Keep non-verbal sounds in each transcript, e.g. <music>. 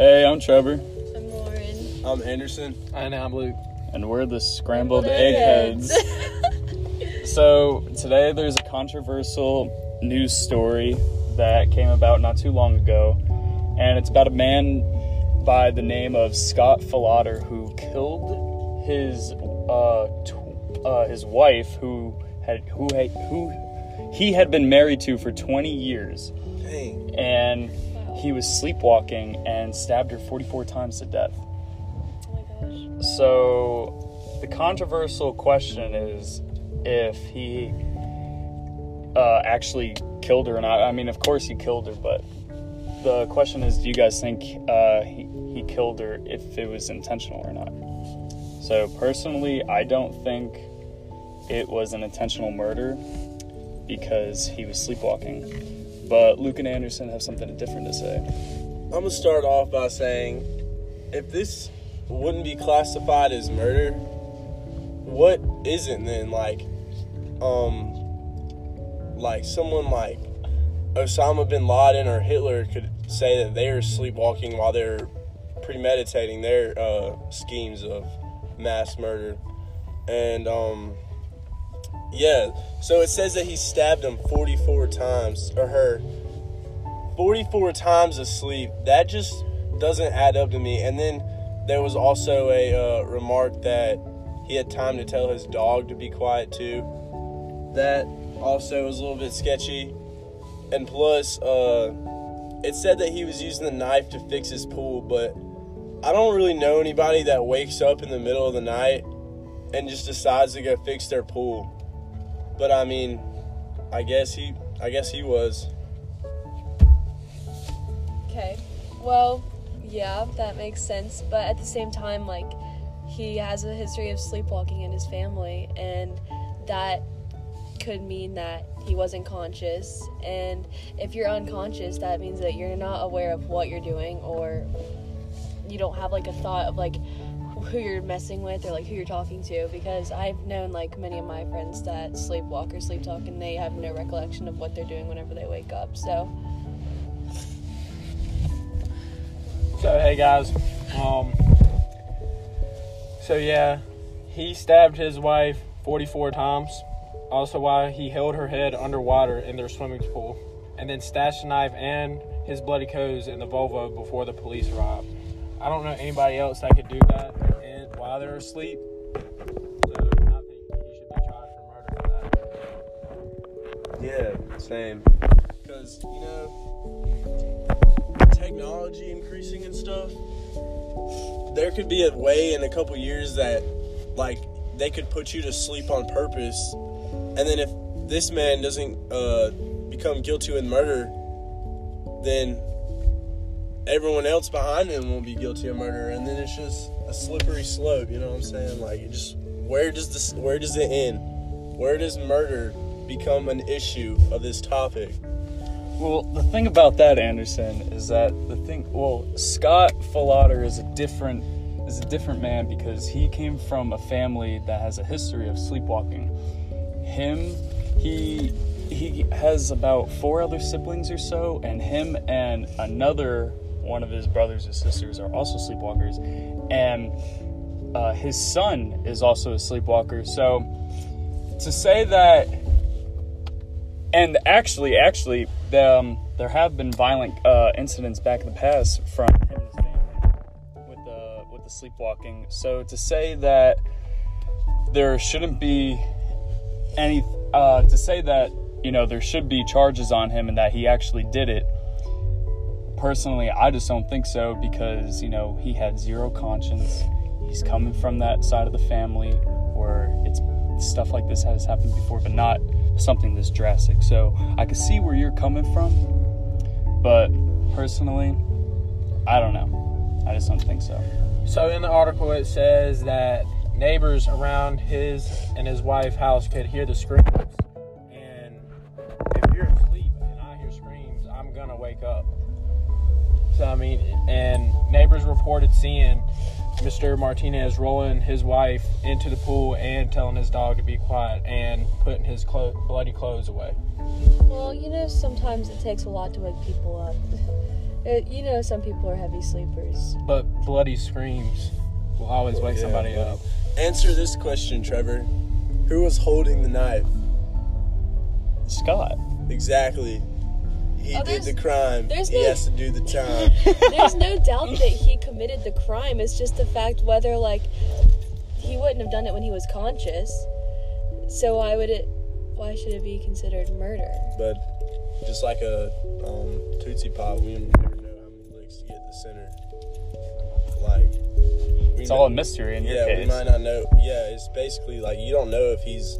Hey, I'm Trevor, I'm Lauren. I'm Anderson. And I'm Luke. and we're the Scrambled Eggheads. Eggheads. <laughs> so, today there's a controversial news story that came about not too long ago, and it's about a man by the name of Scott Falater who killed his uh, tw- uh, his wife, who had who had, who he had been married to for 20 years, Dang. and he was sleepwalking and stabbed her 44 times to death. oh my gosh. So, the controversial question is if he uh, actually killed her or not. I mean, of course he killed her, but the question is do you guys think uh, he, he killed her if it was intentional or not? So, personally, I don't think it was an intentional murder because he was sleepwalking. But Luke and Anderson have something different to say. I'm gonna start off by saying, if this wouldn't be classified as murder, what isn't then? Like, um, like someone like Osama bin Laden or Hitler could say that they were sleepwalking while they're premeditating their uh, schemes of mass murder, and um, yeah. So it says that he stabbed him 44 times, or her 44 times asleep. That just doesn't add up to me. And then there was also a uh, remark that he had time to tell his dog to be quiet too. That also was a little bit sketchy. And plus, uh, it said that he was using the knife to fix his pool, but I don't really know anybody that wakes up in the middle of the night and just decides to go fix their pool. But I mean, I guess he, I guess he was. Okay. Well, yeah, that makes sense. But at the same time, like, he has a history of sleepwalking in his family, and that could mean that he wasn't conscious. And if you're unconscious, that means that you're not aware of what you're doing, or you don't have like a thought of like who you're messing with or like who you're talking to. Because I've known like many of my friends that sleepwalk or sleep talk, and they have no recollection of what they're doing whenever they wake up. So. So hey guys, um, so yeah, he stabbed his wife 44 times. Also, why he held her head underwater in their swimming pool, and then stashed the knife and his bloody clothes in the Volvo before the police arrived. I don't know anybody else that could do that while they're asleep. So I think he should be charged for murder for that. Yeah, same. Because, you know, technology increasing and stuff, there could be a way in a couple years that, like, they could put you to sleep on purpose. And then if this man doesn't uh, become guilty with murder, then everyone else behind him will be guilty of murder. And then it's just a slippery slope, you know what I'm saying? Like, it just, where does this, where does it end? Where does murder become an issue of this topic? Well, the thing about that, Anderson, is that the thing. Well, Scott Falater is a different is a different man because he came from a family that has a history of sleepwalking. Him, he he has about four other siblings or so, and him and another one of his brothers or sisters are also sleepwalkers, and uh, his son is also a sleepwalker. So to say that and actually, actually, the, um, there have been violent uh, incidents back in the past from him and his family with the with the sleepwalking. So to say that there shouldn't be any, uh, to say that you know there should be charges on him and that he actually did it. Personally, I just don't think so because you know he had zero conscience. He's coming from that side of the family where it's stuff like this has happened before, but not something this drastic. So I can see where you're coming from, but personally, I don't know. I just don't think so. So in the article it says that neighbors around his and his wife's house could hear the screams I mean and neighbors reported seeing Mr. Martinez rolling his wife into the pool and telling his dog to be quiet and putting his clo- bloody clothes away. Well, you know, sometimes it takes a lot to wake people up. <laughs> Uh, you know, some people are heavy sleepers. But bloody screams will always wake Yeah, somebody bloody- up. Answer this question, Trevor. Who was holding the knife? Scott. Exactly. He Oh, did the crime. there's He has to do the <laughs> time. There's no doubt that he committed the crime. It's just the fact whether like he wouldn't have done it when he was conscious. So why would it? Why should it be considered murder? but just like a um, Tootsie Pop, we never know how many licks to get at the center. Like, we It's know- all a mystery in your case. yeah, we might not know. Yeah, it's basically like you don't know if he's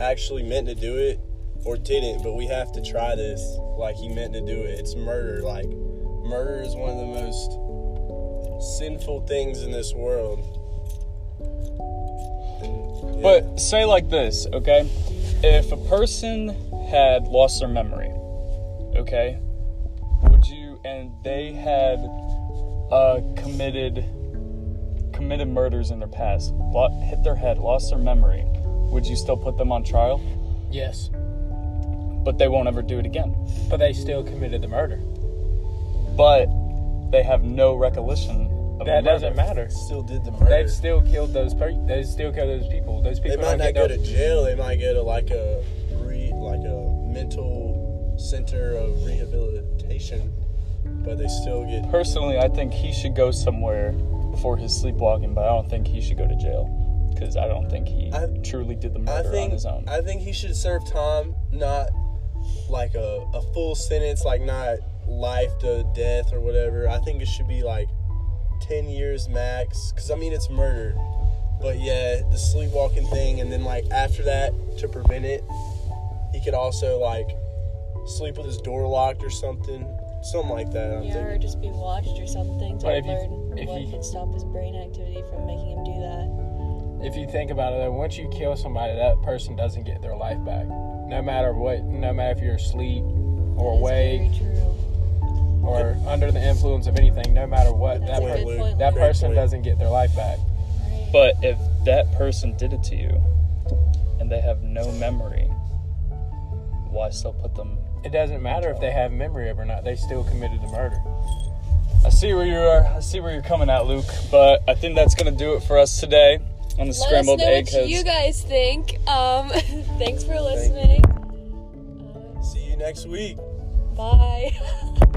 actually meant to do it or didn't, but we have to try this like he meant to do it. It's murder. Like, murder is one of the most sinful things in this world. Yeah. But say like this, okay? If a person had lost their memory, okay, would you and they had uh, committed committed murders in their past, hit their head, lost their memory, would you still put them on trial? Yes. But they won't ever do it again. But they still committed the murder. But they have no recollection of That the murder. doesn't matter. still did the murder. They've still killed those. Per- they still killed those people. Those They people might don't get go their- to jail. They might go to like a re, like a mental center of rehabilitation, but they still get. Personally, I think he should go somewhere for his sleepwalking, but I don't think he should go to jail because I don't think he I- truly did the I murder think on his own. I think he should serve time, not like a, a full sentence, like not life to death or whatever. I think it should be like ten years max, because I mean it's murder. But yeah, the sleepwalking thing, and then like after that, to prevent it, he could also like sleep with his door locked or something, something like that. I'm Yeah, or just be watched or something to But if you- learn what you- could stop his brain activity from making him do that. if you think about it, though, once you kill somebody, that person doesn't get their life back. No matter what, no matter if you're asleep or That is awake Very true. or under the influence of anything, no matter what, That's that, per- point. that person point. doesn't get their life back. Right. But if that person did it to you and they have no memory, why still put them? It doesn't matter if they have memory of or not. They still committed the murder. I see where you are. I see where you're coming at, Luke. But I think that's gonna do it for us today on the Let us know egg what heads. you guys think. Um, <laughs> thanks for listening. Uh, See you next week. bye. <laughs>